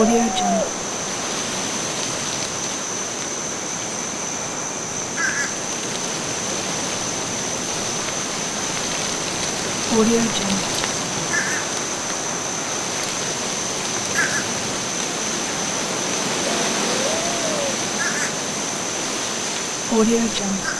オーデちゃん。オーちゃん。オーちゃん。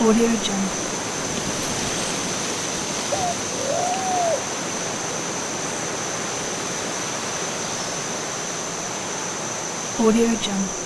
Audio Jungle. Audio Jungle.